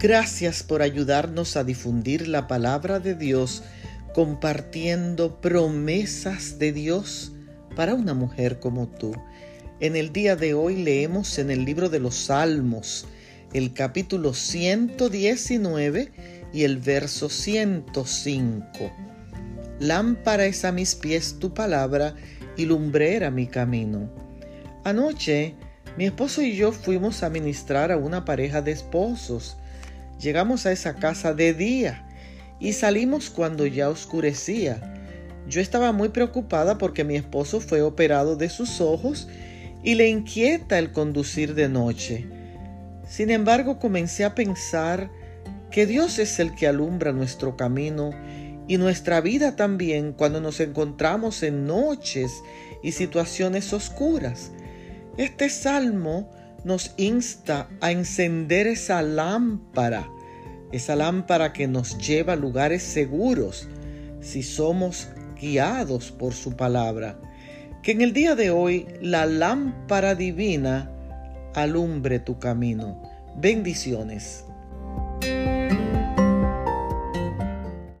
Gracias por ayudarnos a difundir la palabra de Dios compartiendo promesas de Dios para una mujer como tú. En el día de hoy leemos en el libro de los Salmos el capítulo 119 y el verso 105. Lámpara es a mis pies tu palabra y lumbrera mi camino. Anoche mi esposo y yo fuimos a ministrar a una pareja de esposos Llegamos a esa casa de día y salimos cuando ya oscurecía. Yo estaba muy preocupada porque mi esposo fue operado de sus ojos y le inquieta el conducir de noche. Sin embargo, comencé a pensar que Dios es el que alumbra nuestro camino y nuestra vida también cuando nos encontramos en noches y situaciones oscuras. Este salmo nos insta a encender esa lámpara, esa lámpara que nos lleva a lugares seguros si somos guiados por su palabra. Que en el día de hoy la lámpara divina alumbre tu camino. Bendiciones.